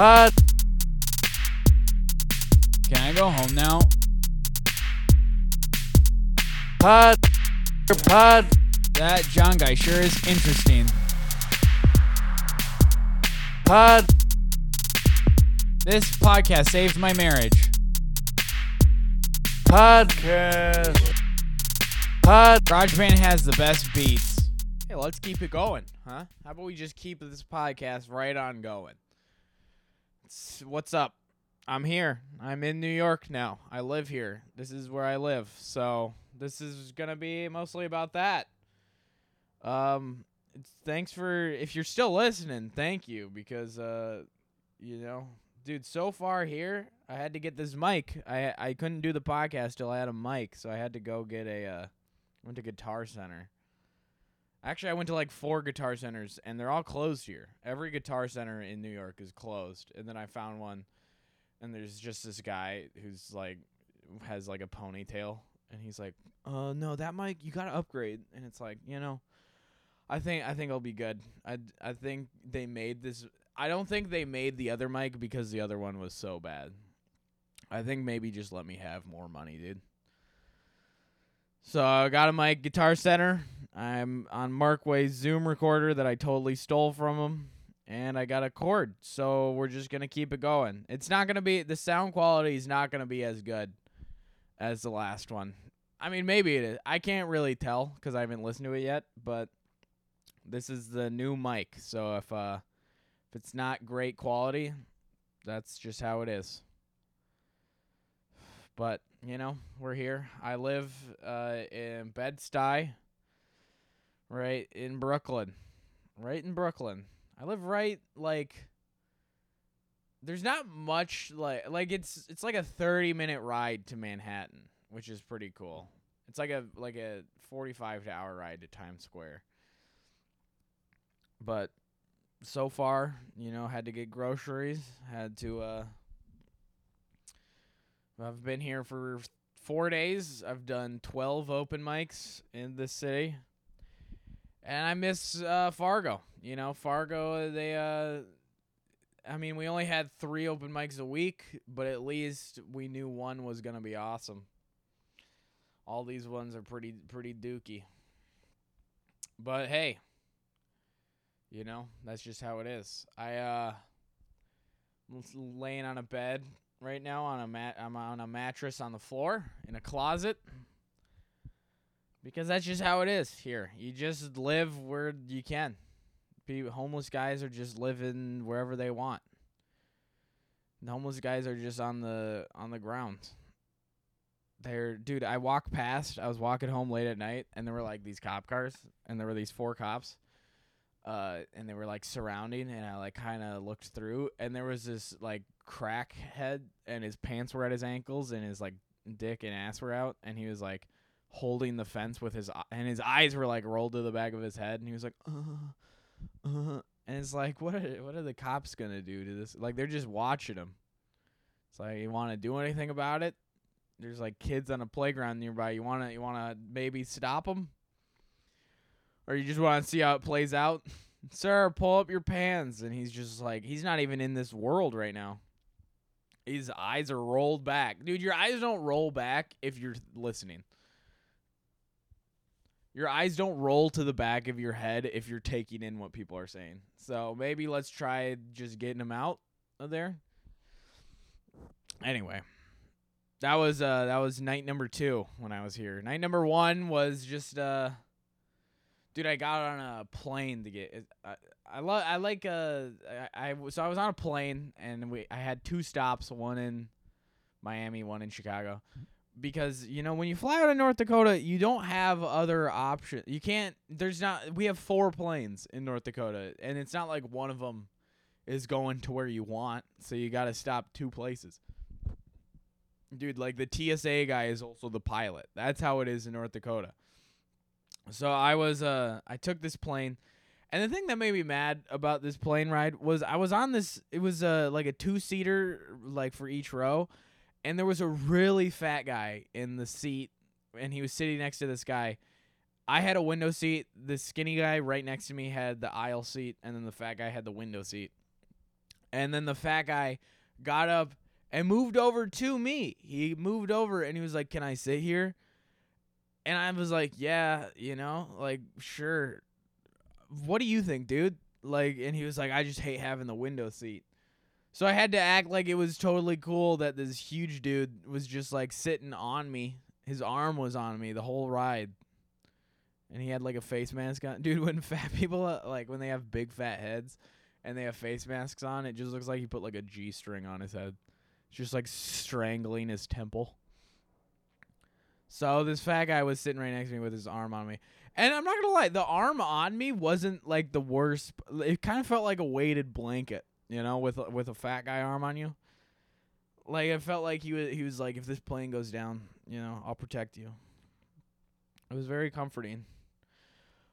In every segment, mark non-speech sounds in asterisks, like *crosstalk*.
Pod. Can I go home now? Pod. Pod. That John guy sure is interesting. Pod. This podcast saved my marriage. Podcast. Pod. GarageBand has the best beats. Hey, let's keep it going, huh? How about we just keep this podcast right on going? What's up? I'm here. I'm in New York now. I live here. This is where I live. So this is gonna be mostly about that. Um, thanks for if you're still listening. Thank you because uh, you know, dude. So far here, I had to get this mic. I I couldn't do the podcast till I had a mic, so I had to go get a. Uh, went to Guitar Center. Actually, I went to like four guitar centers, and they're all closed here. Every guitar center in New York is closed. And then I found one, and there's just this guy who's like has like a ponytail, and he's like, "Uh, no, that mic you gotta upgrade." And it's like, you know, I think I think I'll be good. I I think they made this. I don't think they made the other mic because the other one was so bad. I think maybe just let me have more money, dude. So I got a mic Guitar Center. I'm on Markway's Zoom recorder that I totally stole from him. And I got a cord. So we're just gonna keep it going. It's not gonna be the sound quality is not gonna be as good as the last one. I mean maybe it is. I can't really tell because I haven't listened to it yet, but this is the new mic. So if uh if it's not great quality, that's just how it is. But you know, we're here. I live uh, in Bed Stuy, right in Brooklyn, right in Brooklyn. I live right like. There's not much like like it's it's like a 30 minute ride to Manhattan, which is pretty cool. It's like a like a 45 to hour ride to Times Square. But so far, you know, had to get groceries, had to uh I've been here for four days. I've done 12 open mics in the city. And I miss uh, Fargo. You know, Fargo, they, uh, I mean, we only had three open mics a week, but at least we knew one was to be awesome. All these ones are pretty, pretty dookie. But hey, you know, that's just how it is. I, uh, I'm laying on a bed right now on a mat. I'm on a mattress on the floor in a closet because that's just how it is here. You just live where you can. Pe- homeless guys are just living wherever they want. The homeless guys are just on the on the ground. They're dude. I walked past. I was walking home late at night, and there were like these cop cars, and there were these four cops uh, and they were like surrounding, and I like kind of looked through, and there was this like crackhead, and his pants were at his ankles, and his like dick and ass were out, and he was like holding the fence with his, and his eyes were like rolled to the back of his head, and he was like, uh, uh, and it's like, what are what are the cops gonna do to this? Like they're just watching him. It's like you want to do anything about it? There's like kids on a playground nearby. You wanna you wanna maybe stop them? or you just want to see how it plays out. *laughs* Sir, pull up your pants. And he's just like, he's not even in this world right now. His eyes are rolled back. Dude, your eyes don't roll back if you're listening. Your eyes don't roll to the back of your head if you're taking in what people are saying. So maybe let's try just getting them out of there. Anyway, that was uh that was night number 2 when I was here. Night number 1 was just uh dude i got on a plane to get i i, I like uh I, I so i was on a plane and we i had two stops one in miami one in chicago because you know when you fly out of north dakota you don't have other options you can't there's not we have four planes in north dakota and it's not like one of them is going to where you want so you got to stop two places. Dude like the tsa guy is also the pilot. That's how it is in north dakota. So I was uh I took this plane and the thing that made me mad about this plane ride was I was on this it was uh like a two-seater like for each row and there was a really fat guy in the seat and he was sitting next to this guy. I had a window seat. The skinny guy right next to me had the aisle seat and then the fat guy had the window seat. And then the fat guy got up and moved over to me. He moved over and he was like, "Can I sit here?" And I was like, "Yeah, you know, like sure. What do you think, dude?" Like and he was like, "I just hate having the window seat." So I had to act like it was totally cool that this huge dude was just like sitting on me. His arm was on me the whole ride. And he had like a face mask on. *laughs* Dude, when fat people uh, like when they have big fat heads and they have face masks on, it just looks like he put like a G string on his head. It's just like strangling his temple. So this fat guy was sitting right next to me with his arm on me. And I'm not to lie, the arm on me wasn't like the worst. It kind of felt like a weighted blanket you know, with with a fat guy arm on you. Like it felt like he was he was like, if this plane goes down, you know, I'll protect you. It was very comforting.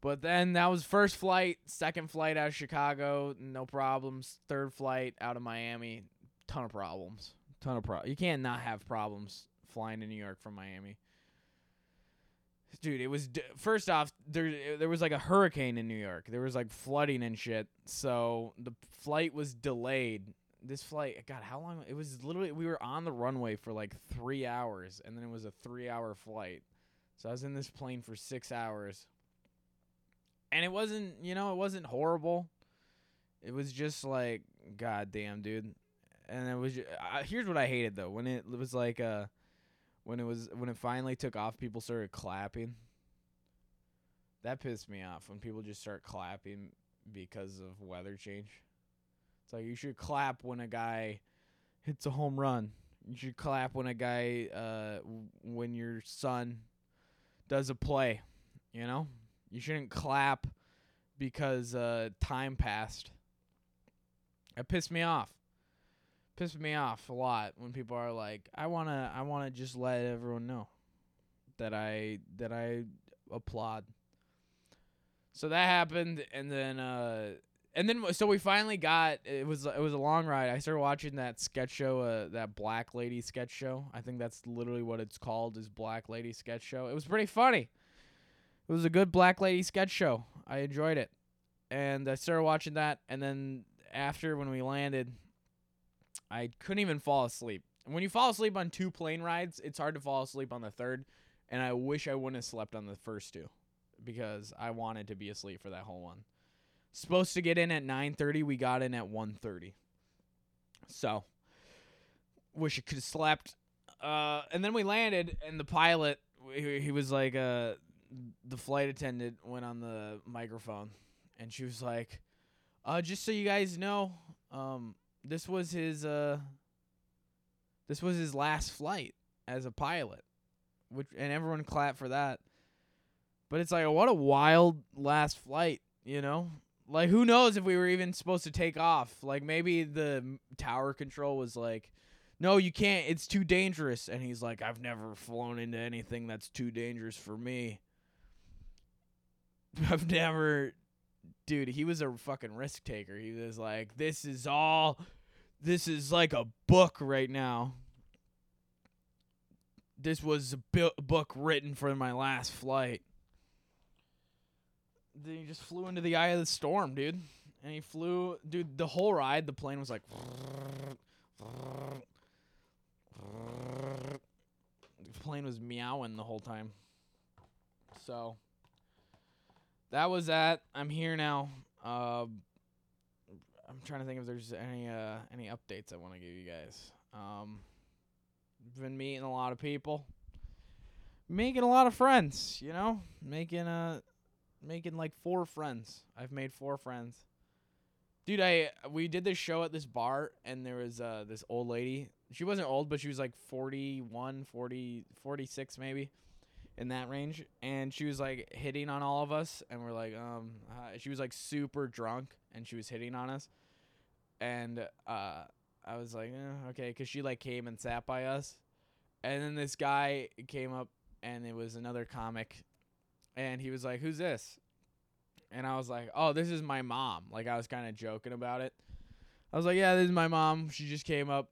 But then that was first flight, second flight out of Chicago, no problems. Third flight out of Miami, ton of problems, ton of problems. You can't not have problems flying to New York from Miami. Dude, it was d- first off there. There was like a hurricane in New York. There was like flooding and shit. So the flight was delayed. This flight, God, how long? It was literally we were on the runway for like three hours, and then it was a three-hour flight. So I was in this plane for six hours, and it wasn't, you know, it wasn't horrible. It was just like, God damn, dude. And it was. Just, here's what I hated though when it was like uh when it was when it finally took off, people started clapping. That pissed me off when people just start clapping because of weather change. It's like you should clap when a guy hits a home run. You should clap when a guy uh when your son does a play, you know? You shouldn't clap because uh time passed. It pissed me off. Pissed me off a lot when people are like, I wanna I wanna just let everyone know that I that I applaud. So that happened and then uh and then so we finally got it was it was a long ride. I started watching that sketch show, uh, that Black Lady sketch show. I think that's literally what it's called is Black Lady sketch show. It was pretty funny. It was a good Black Lady sketch show. I enjoyed it, and I started watching that. And then after when we landed, I couldn't even fall asleep. When you fall asleep on two plane rides, it's hard to fall asleep on the third. And I wish I wouldn't have slept on the first two because I wanted to be asleep for that whole one. Supposed to get in at 9:30, we got in at 1:30. So, wish I could have slept. Uh, and then we landed, and the pilot, he, he was like, uh, the flight attendant went on the microphone, and she was like, uh, just so you guys know, um, this was his, uh, this was his last flight as a pilot, which, and everyone clapped for that. But it's like, what a wild last flight, you know? Like, who knows if we were even supposed to take off? Like, maybe the tower control was like, no, you can't. It's too dangerous. And he's like, I've never flown into anything that's too dangerous for me. *laughs* I've never. Dude, he was a fucking risk taker. He was like, this is all. This is like a book right now. This was a bu- book written for my last flight then he just flew into the eye of the storm, dude. And he flew, dude. The whole ride, the plane was like. The plane was meowing the whole time. So. That was that. I'm here now. Uh, I'm trying to think if there's any uh any updates I want to give you guys. Um, been meeting a lot of people, making a lot of friends. You know, making a making like four friends. I've made four friends. Dude, I we did this show at this bar and there was uh this old lady. She wasn't old, but she was like 41, 40, 46 maybe in that range and she was like hitting on all of us and we're like um hi. she was like super drunk and she was hitting on us. And uh I was like, eh, okay, cuz she like came and sat by us. And then this guy came up and it was another comic and he was like, "Who's this?" And I was like, "Oh, this is my mom." Like I was kind of joking about it. I was like, "Yeah, this is my mom. She just came up."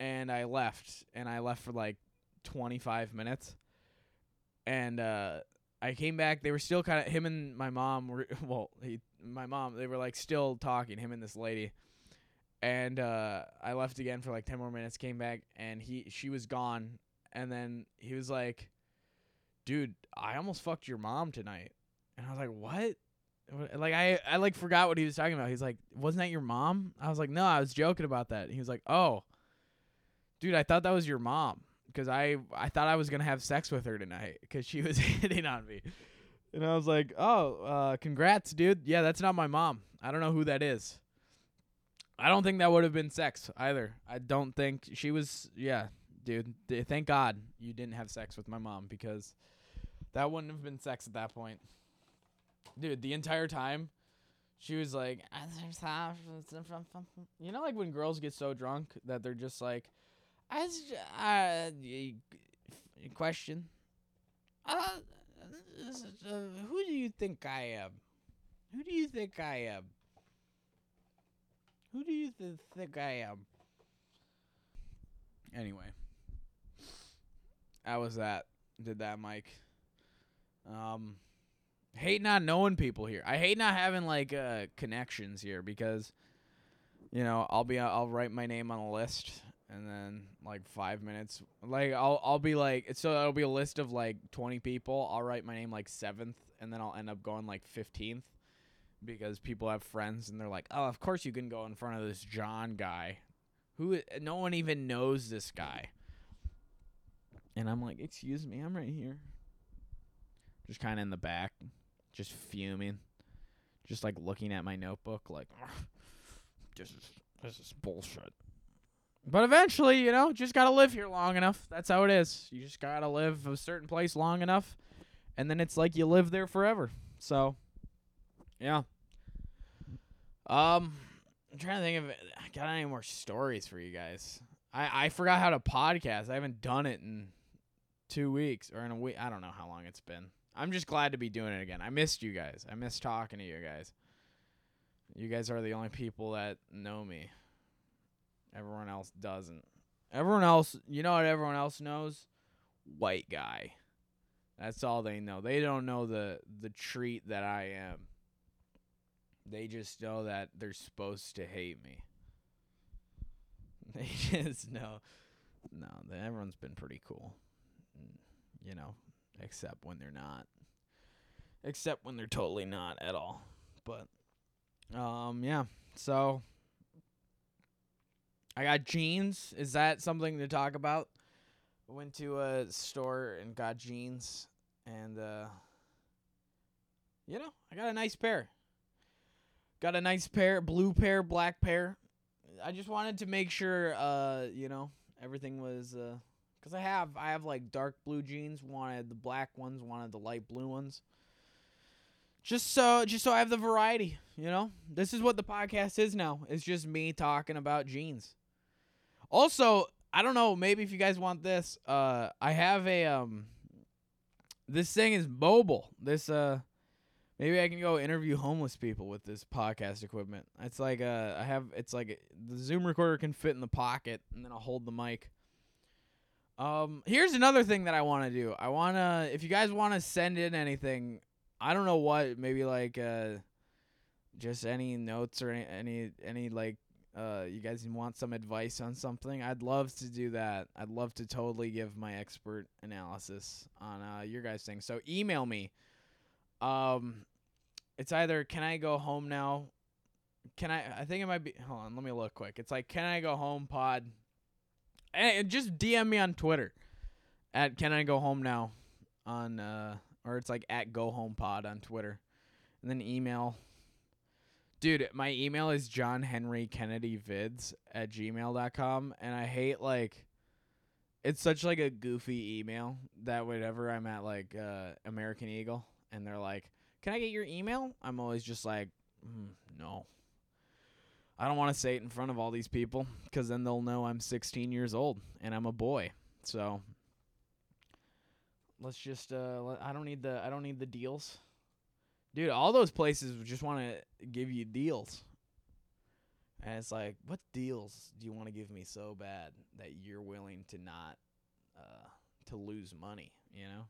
And I left, and I left for like 25 minutes. And uh I came back. They were still kind of him and my mom were *laughs* well, he my mom, they were like still talking him and this lady. and uh, I left again for like ten more minutes. Came back, and he she was gone. And then he was like, "Dude, I almost fucked your mom tonight." And I was like, "What?" Like I I like forgot what he was talking about. He's like, "Wasn't that your mom?" I was like, "No, I was joking about that." he was like, "Oh, dude, I thought that was your mom because I I thought I was gonna have sex with her tonight because she was *laughs* hitting on me." And I was like, "Oh, uh, congrats, dude. Yeah, that's not my mom. I don't know who that is." I don't think that would have been sex either. I don't think she was. Yeah, dude. th- Thank God you didn't have sex with my mom because that wouldn't have been sex at that point. Dude, the entire time she was like, you know, like when girls get so drunk that they're just like, I was, uh, question. Uh, who do you think I am? Who do you think I am? Who do you th- think I am? Anyway, that was that. Did that, Mike? Um, hate not knowing people here. I hate not having like uh connections here because, you know, I'll be I'll write my name on a list and then like five minutes, like I'll I'll be like so it'll be a list of like twenty people. I'll write my name like seventh, and then I'll end up going like fifteenth because people have friends and they're like, oh, of course you can go in front of this John guy, who no one even knows this guy. And I'm like, excuse me, I'm right here. Just kind of in the back, just fuming, just like looking at my notebook, like, *laughs* this is this is bullshit. But eventually, you know, just gotta live here long enough. That's how it is. You just gotta live a certain place long enough, and then it's like you live there forever. So, yeah. Um, I'm trying to think of. I got any more stories for you guys. I I forgot how to podcast. I haven't done it in two weeks or in a week. I don't know how long it's been. I'm just glad to be doing it again. I missed you guys. I missed talking to you guys. You guys are the only people that know me. Everyone else doesn't. Everyone else, you know what everyone else knows? White guy. That's all they know. They don't know the the treat that I am. They just know that they're supposed to hate me. *laughs* They *laughs* just know. No, everyone's been pretty cool. Mm, You know, except when they're not. Except when they're totally not at all. But um yeah. So I got jeans. Is that something to talk about? Went to a store and got jeans and uh you know, I got a nice pair. Got a nice pair, blue pair, black pair. I just wanted to make sure uh, you know, everything was uh cuz I have I have like dark blue jeans, wanted the black ones, wanted the light blue ones. Just so just so I have the variety, you know? This is what the podcast is now. It's just me talking about jeans. Also, I don't know, maybe if you guys want this, uh I have a um this thing is mobile. This uh maybe I can go interview homeless people with this podcast equipment. It's like uh I have it's like the Zoom recorder can fit in the pocket and then I'll hold the mic. Um here's another thing that I want to do. I want to if you guys want to send in anything, I don't know what, maybe like uh just any notes or any any, any like uh you guys want some advice on something i'd love to do that. I'd love to totally give my expert analysis on uh your guys thing. So email me. Um it's either can i go home now? Can i i think it might be hold on let me look quick. It's like can i go home pod just dm me on twitter at can i go home now on uh or it's like at go home pod on twitter and then email Dude, my email is John Henry Kennedy Vids at gmail.com and I hate like it's such like a goofy email that whenever I'm at like uh American Eagle and they're like, Can I get your email? I'm always just like, mm, no. I don't want to say it in front of all these people because then they'll know I'm 16 years old and I'm a boy. So let's just uh I don't need the I don't need the deals. Dude, all those places just want to give you deals. And it's like, what deals do you want to give me so bad that you're willing to not uh to lose money, you know?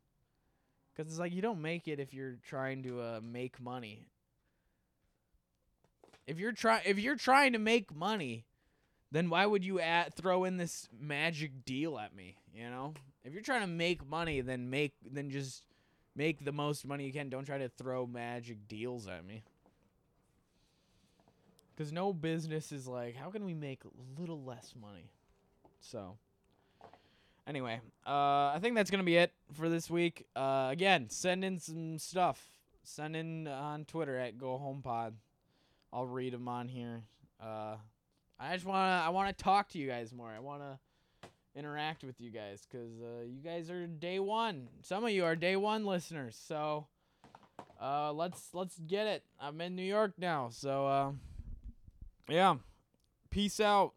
Cuz it's like you don't make it if you're trying to uh make money. If you're try if you're trying to make money, then why would you at throw in this magic deal at me? You know, if you're trying to make money, then make then just make the most money you can. Don't try to throw magic deals at me. Because no business is like, how can we make a little less money? So, anyway, uh, I think that's gonna be it for this week. Uh, again, send in some stuff. Send in on Twitter at Go Home Pod. I'll read them on here. Uh, I just wanna I wanna talk to you guys more. I wanna interact with you guys because uh, you guys are day one. Some of you are day one listeners. So, uh, let's let's get it. I'm in New York now, so uh, yeah. Peace out.